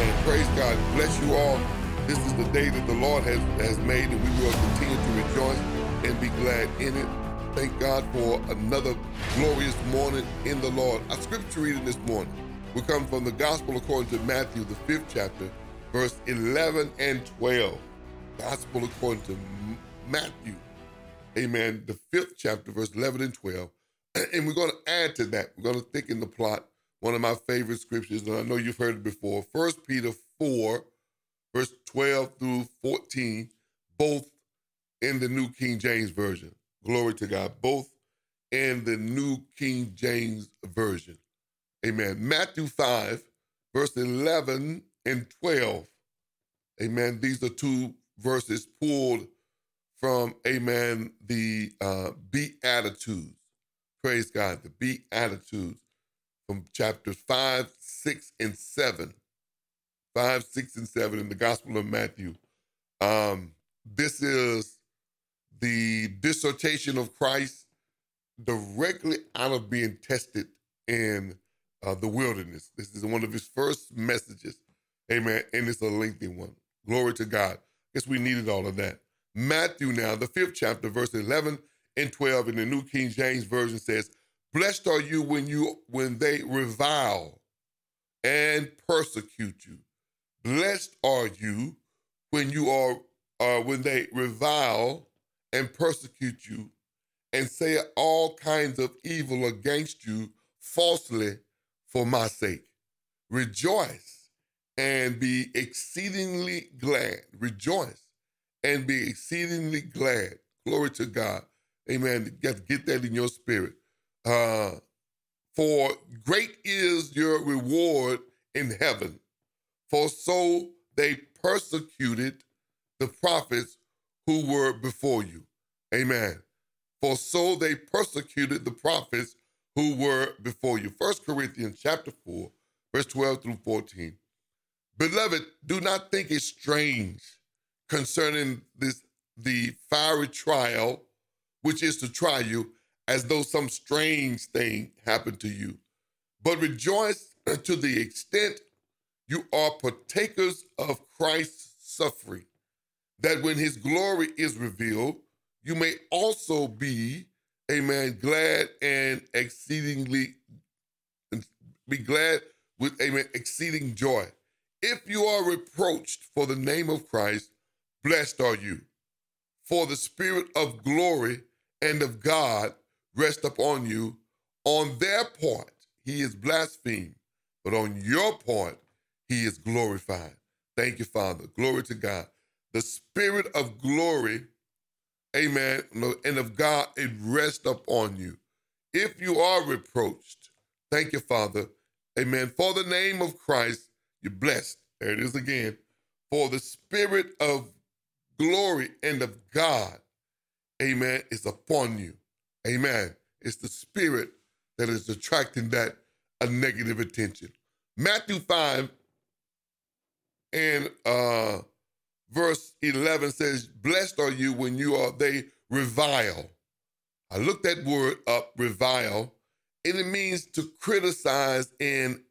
Amen. Praise God. Bless you all. This is the day that the Lord has, has made, and we will continue to rejoice and be glad in it. Thank God for another glorious morning in the Lord. Our scripture reading this morning will come from the Gospel according to Matthew, the fifth chapter, verse 11 and 12. Gospel according to Matthew, amen, the fifth chapter, verse 11 and 12. And we're going to add to that. We're going to thicken the plot. One of my favorite scriptures, and I know you've heard it before. First Peter 4, verse 12 through 14, both in the New King James Version. Glory to God. Both in the New King James Version. Amen. Matthew 5, verse 11 and 12. Amen. These are two verses pulled from, amen, the uh, Beatitudes. Praise God, the Beatitudes from chapters 5, 6, and 7. 5, 6, and 7 in the Gospel of Matthew. Um, this is the dissertation of Christ directly out of being tested in uh, the wilderness. This is one of his first messages. Amen. And it's a lengthy one. Glory to God. Guess we needed all of that. Matthew now, the fifth chapter, verse 11 and 12 in the New King James Version says, Blessed are you when you when they revile and persecute you. Blessed are you when you are uh, when they revile and persecute you and say all kinds of evil against you falsely for my sake. Rejoice and be exceedingly glad. Rejoice and be exceedingly glad. Glory to God. Amen. Get, get that in your spirit. Uh, for great is your reward in heaven. For so they persecuted the prophets who were before you. Amen. For so they persecuted the prophets who were before you. First Corinthians chapter 4, verse 12 through 14. Beloved, do not think it strange concerning this the fiery trial, which is to try you, as though some strange thing happened to you. But rejoice to the extent you are partakers of Christ's suffering, that when his glory is revealed, you may also be, amen, glad and exceedingly, be glad with, amen, exceeding joy. If you are reproached for the name of Christ, blessed are you. For the Spirit of glory and of God rest upon you. On their part, he is blasphemed, but on your part, he is glorified. Thank you, Father. Glory to God. The Spirit of glory amen, and of God, it rests upon you. If you are reproached, thank you, Father, amen, for the name of Christ, you're blessed. There it is again. For the spirit of glory and of God, amen, is upon you. Amen. It's the spirit that is attracting that a negative attention. Matthew 5 and uh verse 11 says, Blessed are you when you are, they revile. I looked that word up, revile, and it means to criticize in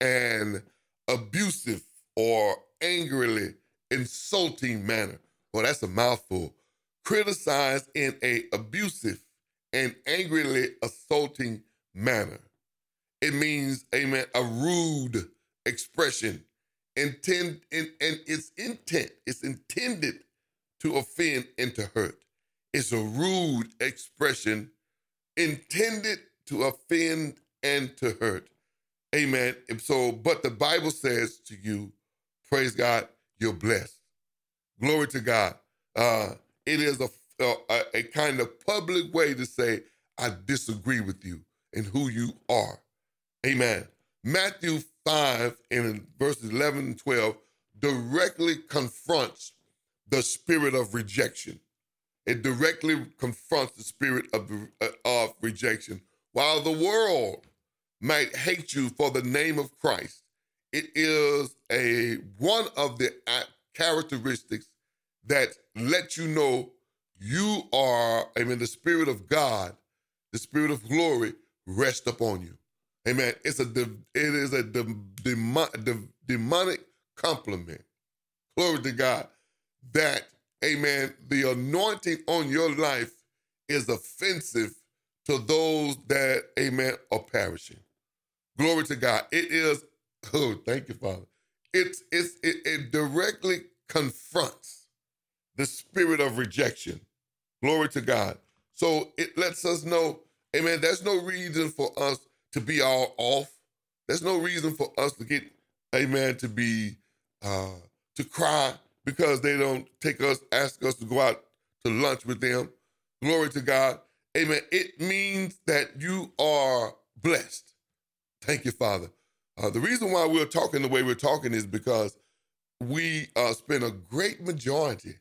an abusive or angrily insulting manner. Well, that's a mouthful. Criticize in a abusive and angrily assaulting manner. It means, amen, a rude expression intend and, and its intent is intended to offend and to hurt. It's a rude expression intended to offend and to hurt. Amen. And so, but the Bible says to you, praise God, you're blessed. Glory to God. Uh, it is a, a, a kind of public way to say, I disagree with you and who you are. Amen. Matthew 5 and verses 11 and 12 directly confronts the spirit of rejection. It directly confronts the spirit of, uh, of rejection. While the world might hate you for the name of Christ, it is a one of the characteristics that let you know you are, amen, the spirit of God, the spirit of glory rest upon you. Amen. It's a it is a demonic compliment. Glory to God. That, amen, the anointing on your life is offensive to those that, amen, are perishing. Glory to God. It is, oh, thank you, Father. It's, it's, it, it directly confronts the spirit of rejection. Glory to God. So it lets us know, amen, there's no reason for us to be all off. There's no reason for us to get, amen, to be, uh, to cry because they don't take us, ask us to go out to lunch with them. Glory to God. Amen. It means that you are blessed. Thank you, Father. Uh, the reason why we're talking the way we're talking is because we uh, spend a great majority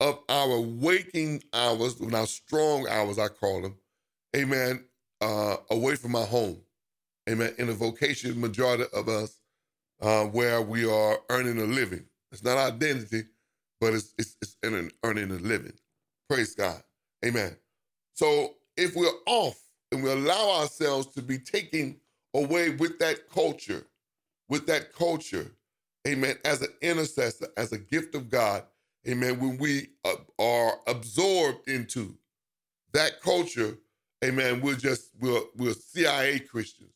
of our waking hours, when our strong hours, I call them, amen, uh, away from our home. Amen. In a vocation, majority of us, uh, where we are earning a living. It's not identity, but it's, it's, it's in earning a living. Praise God. Amen. So if we're off and we allow ourselves to be taken away with that culture, with that culture, amen, as an intercessor, as a gift of God, amen, when we uh, are absorbed into that culture, amen, we're just, we're, we're CIA Christians,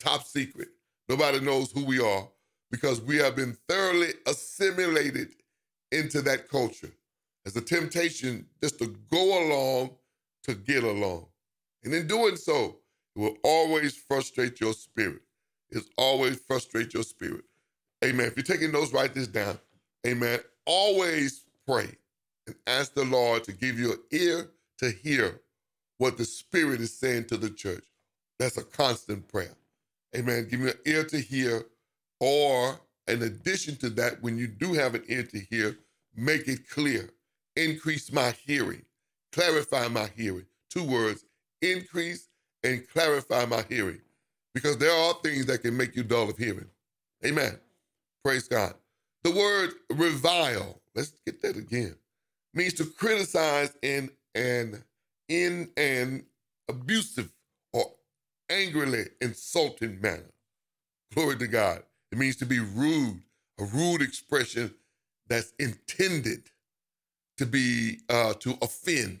top secret. Nobody knows who we are because we have been thoroughly assimilated into that culture. As a temptation just to go along to get along. And in doing so, it will always frustrate your spirit. It's always frustrate your spirit. Amen. If you're taking notes, write this down. Amen. Always pray and ask the Lord to give you an ear to hear what the Spirit is saying to the church. That's a constant prayer. Amen. Give me an ear to hear, or in addition to that, when you do have an ear to hear, make it clear. Increase my hearing, clarify my hearing. Two words increase and clarify my hearing. Because there are things that can make you dull of hearing. Amen. Praise God. The word revile, let's get that again, means to criticize in an in an abusive or angrily insulting manner. Glory to God. It means to be rude, a rude expression that's intended to be uh, to offend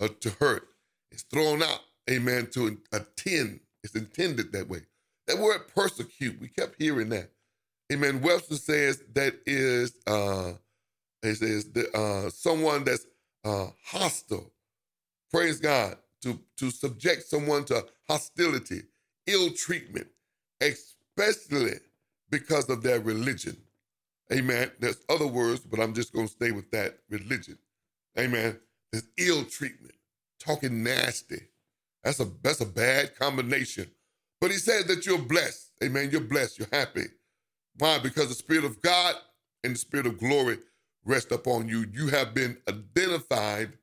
or to hurt. It's thrown out, amen, to attend. It's intended that way. That word persecute, we kept hearing that. Amen. Webster says that is uh it says uh someone that's uh hostile. Praise God. To to subject someone to hostility, ill treatment, especially because of their religion. Amen. There's other words, but I'm just going to stay with that religion. Amen. There's ill treatment, talking nasty. That's a that's a bad combination. But he says that you're blessed. Amen. You're blessed. You're happy. Why? Because the Spirit of God and the Spirit of glory rest upon you. You have been identified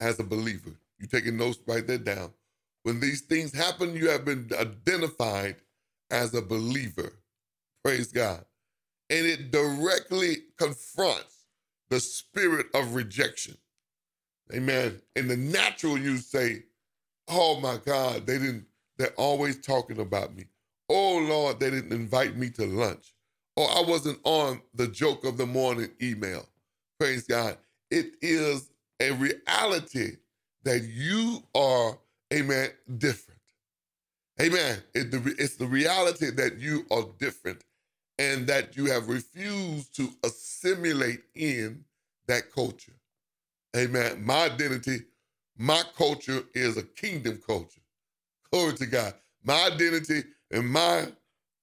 as a believer. You taking notes, write that down. When these things happen, you have been identified as a believer. Praise God and it directly confronts the spirit of rejection. Amen. In the natural, you say, Oh my God, they didn't, they're always talking about me. Oh Lord, they didn't invite me to lunch. Or I wasn't on the joke of the morning email. Praise God. It is a reality that you are, amen, different. Amen. it's the reality that you are different and that you have refused to assimilate in that culture. Amen. My identity, my culture is a kingdom culture. Glory to God. My identity and my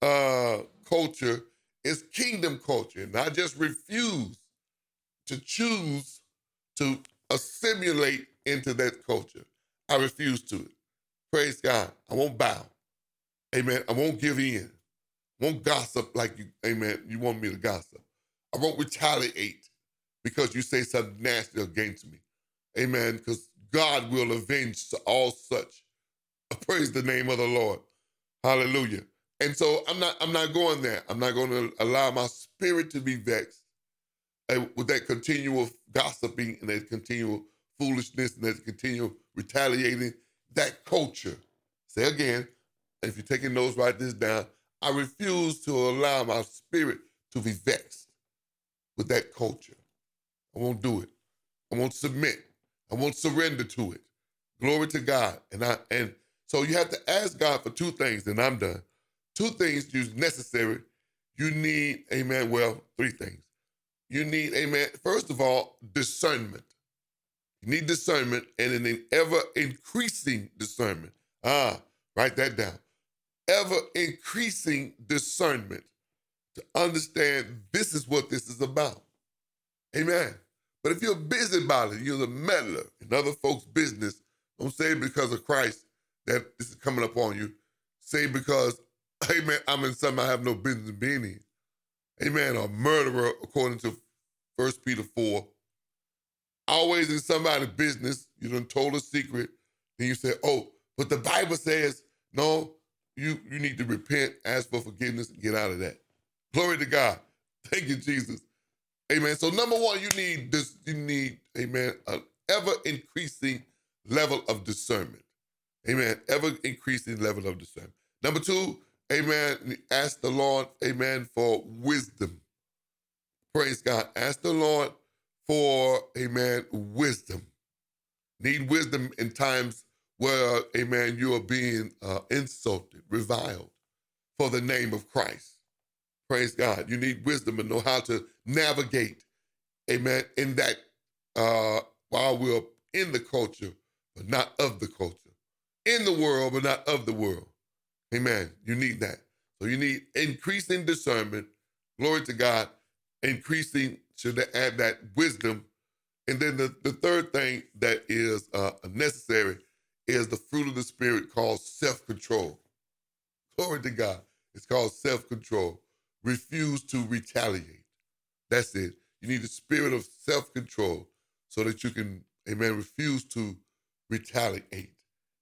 uh, culture is kingdom culture. And I just refuse to choose to assimilate into that culture. I refuse to. It. Praise God. I won't bow. Amen. I won't give in won't gossip like you, amen, you want me to gossip. I won't retaliate because you say something nasty against me. Amen. Because God will avenge all such. Praise the name of the Lord. Hallelujah. And so I'm not I'm not going there. I'm not going to allow my spirit to be vexed with that continual gossiping and that continual foolishness and that continual retaliating. That culture. Say again, if you're taking notes, write this down. I refuse to allow my spirit to be vexed. with that culture. I won't do it. I won't submit. I won't surrender to it. Glory to God. And I and so you have to ask God for two things, and I'm done. Two things you necessary. You need, amen. Well, three things. You need, amen. First of all, discernment. You need discernment and an ever increasing discernment. Ah, write that down. Ever increasing discernment to understand this is what this is about. Amen. But if you're about it, you're the meddler in other folks' business, don't say because of Christ that this is coming up on you. Say because, amen, I'm in something I have no business being in. Amen. A murderer, according to First Peter 4. Always in somebody's business, you done told a secret, then you say, oh, but the Bible says, no, you, you need to repent, ask for forgiveness, and get out of that. Glory to God. Thank you, Jesus. Amen. So number one, you need this, you need, amen, an ever increasing level of discernment. Amen. Ever increasing level of discernment. Number two, amen. Ask the Lord, amen, for wisdom. Praise God. Ask the Lord for, amen, wisdom. Need wisdom in times where, amen, you are being uh, insulted, reviled for the name of Christ. Praise God. You need wisdom and know how to navigate, amen, in that uh, while we're in the culture, but not of the culture. In the world, but not of the world. Amen. You need that. So you need increasing discernment. Glory to God. Increasing, should add that wisdom. And then the, the third thing that is uh, necessary is the fruit of the Spirit called self control. Glory to God. It's called self control. Refuse to retaliate. That's it. You need a spirit of self control so that you can, amen, refuse to retaliate.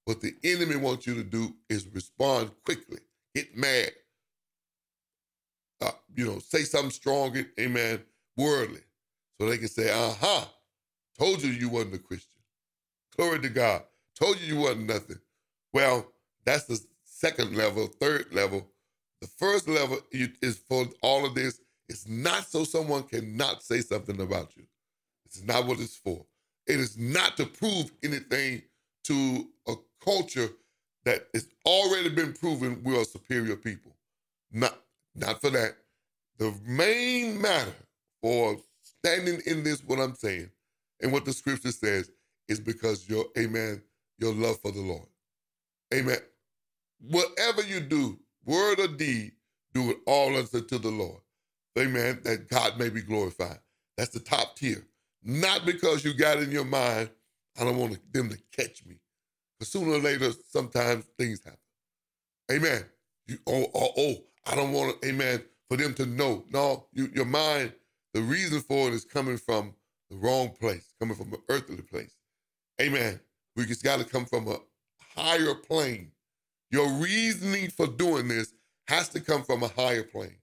What the enemy wants you to do is respond quickly, get mad, uh, you know, say something strong, amen, worldly, so they can say, uh huh, told you you wasn't a Christian. Glory to God. Told you you wasn't nothing. Well, that's the second level, third level. The first level is for all of this. It's not so someone cannot say something about you. It's not what it's for. It is not to prove anything to a culture that has already been proven we are superior people. Not, not for that. The main matter for standing in this, what I'm saying, and what the scripture says, is because your, amen, your love for the Lord. Amen. Whatever you do, word or deed, do it all unto the Lord. Amen. That God may be glorified. That's the top tier. Not because you got in your mind, I don't want them to catch me. But sooner or later, sometimes things happen. Amen. You, oh, oh, oh, I don't want amen, for them to know. No, you, your mind, the reason for it is coming from the wrong place, coming from an earthly place. Amen. We just got to come from a higher plane. Your reasoning for doing this has to come from a higher plane.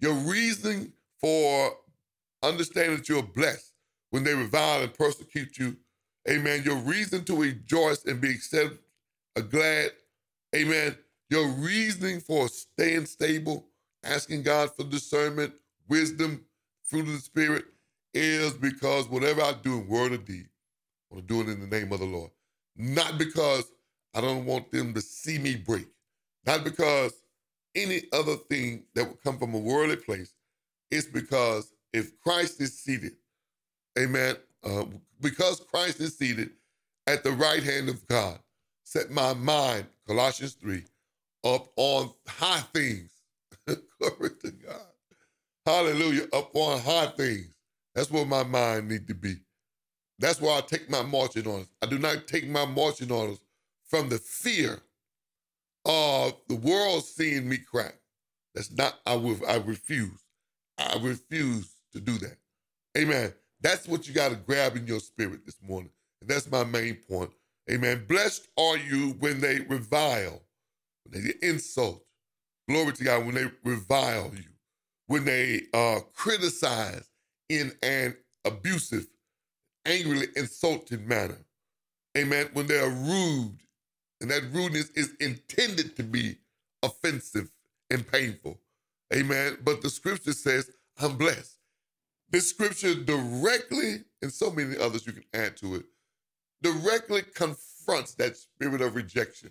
Your reasoning for understanding that you're blessed when they revile and persecute you Amen. Your reason to rejoice and be accepted, glad. Amen. Your reasoning for staying stable, asking God for discernment, wisdom, fruit of the Spirit, is because whatever I do in word or deed, I want to do it in the name of the Lord. Not because I don't want them to see me break. Not because any other thing that would come from a worldly place. It's because if Christ is seated, amen, uh, because Christ is seated at the right hand of God, set my mind, Colossians 3, up on high things. Glory to God. Hallelujah. Up on high things. That's where my mind need to be. That's where I take my marching orders. I do not take my marching orders from the fear of the world seeing me crack. That's not, I will, I refuse. I refuse to do that. Amen. That's what you got to grab in your spirit this morning. And that's my main point. Amen. Blessed are you when they revile, when they insult. Glory to God, when they revile you, when they uh, criticize in an abusive, angrily insulting manner. Amen. When they are rude, and that rudeness is intended to be offensive and painful. Amen. But the scripture says, I'm blessed. This scripture directly, and so many others you can add to it, directly confronts that spirit of rejection,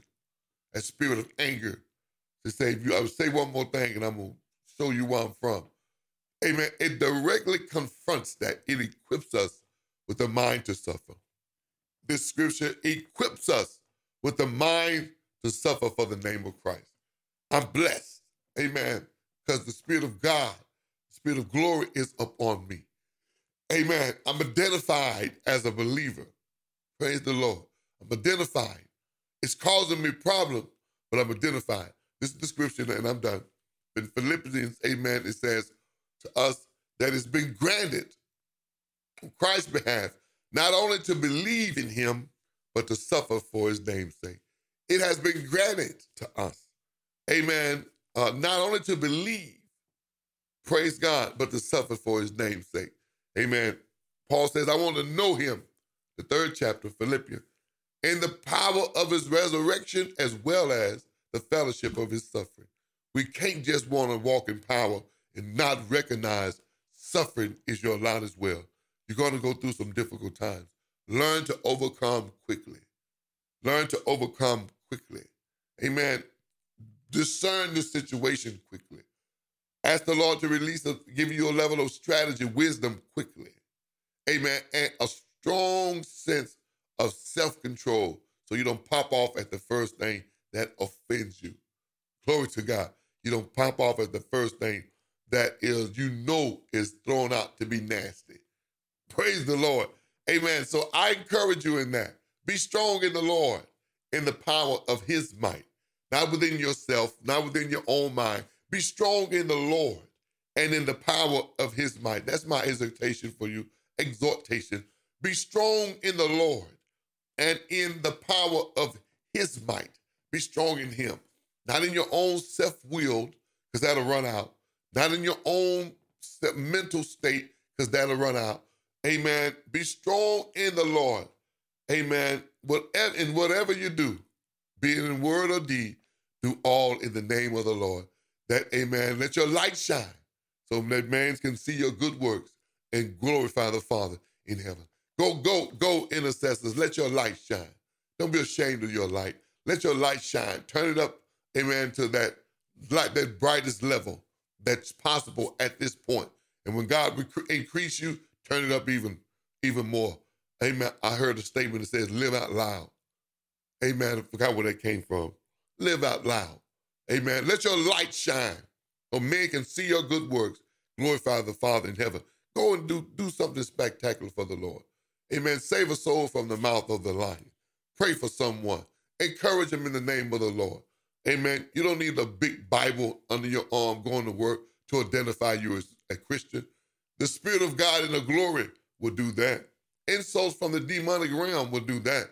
that spirit of anger. To save you. I would say one more thing, and I'm gonna show you where I'm from. Amen. It directly confronts that. It equips us with the mind to suffer. This scripture equips us with the mind to suffer for the name of Christ. I'm blessed. Amen. Because the Spirit of God, the Spirit of glory is upon me. Amen. I'm identified as a believer. Praise the Lord. I'm identified. It's causing me problems, but I'm identified. This scripture, and I'm done. In Philippians, amen, it says to us that it's been granted on Christ's behalf, not only to believe in him, but to suffer for his name's sake. It has been granted to us, amen, uh, not only to believe, praise God, but to suffer for his name's sake. Amen. Paul says, I want to know him, the third chapter, Philippians, in the power of his resurrection as well as the fellowship of his suffering. We can't just want to walk in power and not recognize suffering is your lot as well. You're going to go through some difficult times. Learn to overcome quickly. Learn to overcome quickly. Amen. Discern the situation quickly. Ask the Lord to release, a, give you a level of strategy, wisdom quickly. Amen. And a strong sense of self control so you don't pop off at the first thing that offends you. Glory to God. You don't pop off at the first thing that is, you know, is thrown out to be nasty. Praise the Lord. Amen. So I encourage you in that. Be strong in the Lord, in the power of his might, not within yourself, not within your own mind. Be strong in the Lord and in the power of his might. That's my exhortation for you. Exhortation. Be strong in the Lord and in the power of his might. Be strong in him, not in your own self willed, because that'll run out, not in your own mental state, because that'll run out. Amen. Be strong in the Lord. Amen. Whatever, in whatever you do, be it in word or deed, do all in the name of the Lord. That, amen, let your light shine so that man can see your good works and glorify the Father in heaven. Go, go, go, intercessors. Let your light shine. Don't be ashamed of your light. Let your light shine. Turn it up, amen, to that light, that brightest level that's possible at this point. And when God rec- increase you, turn it up even, even more. Amen. I heard a statement that says, live out loud. Amen. I forgot where that came from. Live out loud. Amen. Let your light shine so men can see your good works. Glorify the Father in heaven. Go and do, do something spectacular for the Lord. Amen. Save a soul from the mouth of the lion. Pray for someone. Encourage them in the name of the Lord. Amen. You don't need a big Bible under your arm going to work to identify you as a Christian. The Spirit of God in the glory will do that. Insults from the demonic realm will do that.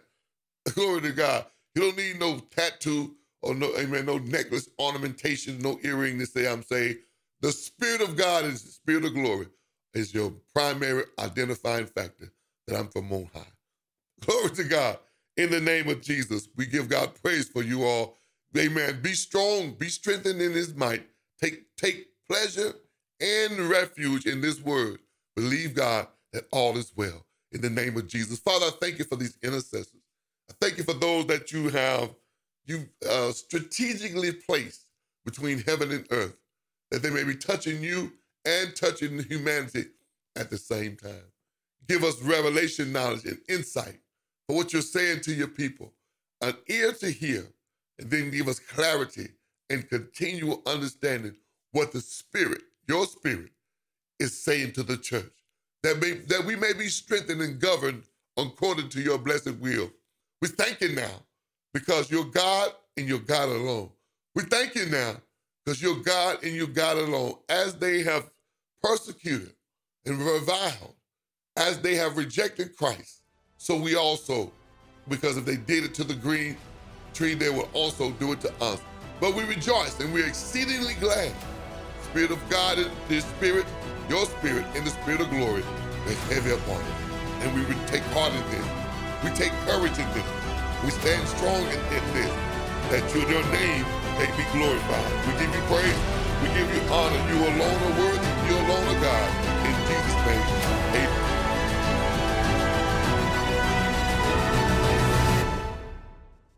Glory to God. You don't need no tattoo or no, amen, no necklace, ornamentation, no earring to say I'm saved. The Spirit of God is the Spirit of glory, is your primary identifying factor that I'm from on high. Glory to God. In the name of Jesus, we give God praise for you all. Amen. Be strong, be strengthened in his might. Take, take pleasure and refuge in this word. Believe God that all is well. In the name of Jesus. Father, I thank you for these intercessors. I thank you for those that you have you uh, strategically placed between heaven and earth, that they may be touching you and touching humanity at the same time. Give us revelation knowledge and insight for what you're saying to your people, an ear to hear, and then give us clarity and continual understanding what the Spirit, your Spirit, is saying to the church. That, may, that we may be strengthened and governed according to your blessed will. We thank you now because you're God and you're God alone. We thank you now because you're God and you're God alone. As they have persecuted and reviled, as they have rejected Christ, so we also, because if they did it to the green tree, they will also do it to us. But we rejoice and we're exceedingly glad. Spirit of God the Spirit, your Spirit, and the Spirit of glory is heavy upon it. And we would take part in this. We take courage in this. We stand strong in, this, that through your name may be glorified. We give you praise. We give you honor. You alone are worthy. You alone are God. In Jesus' name. You.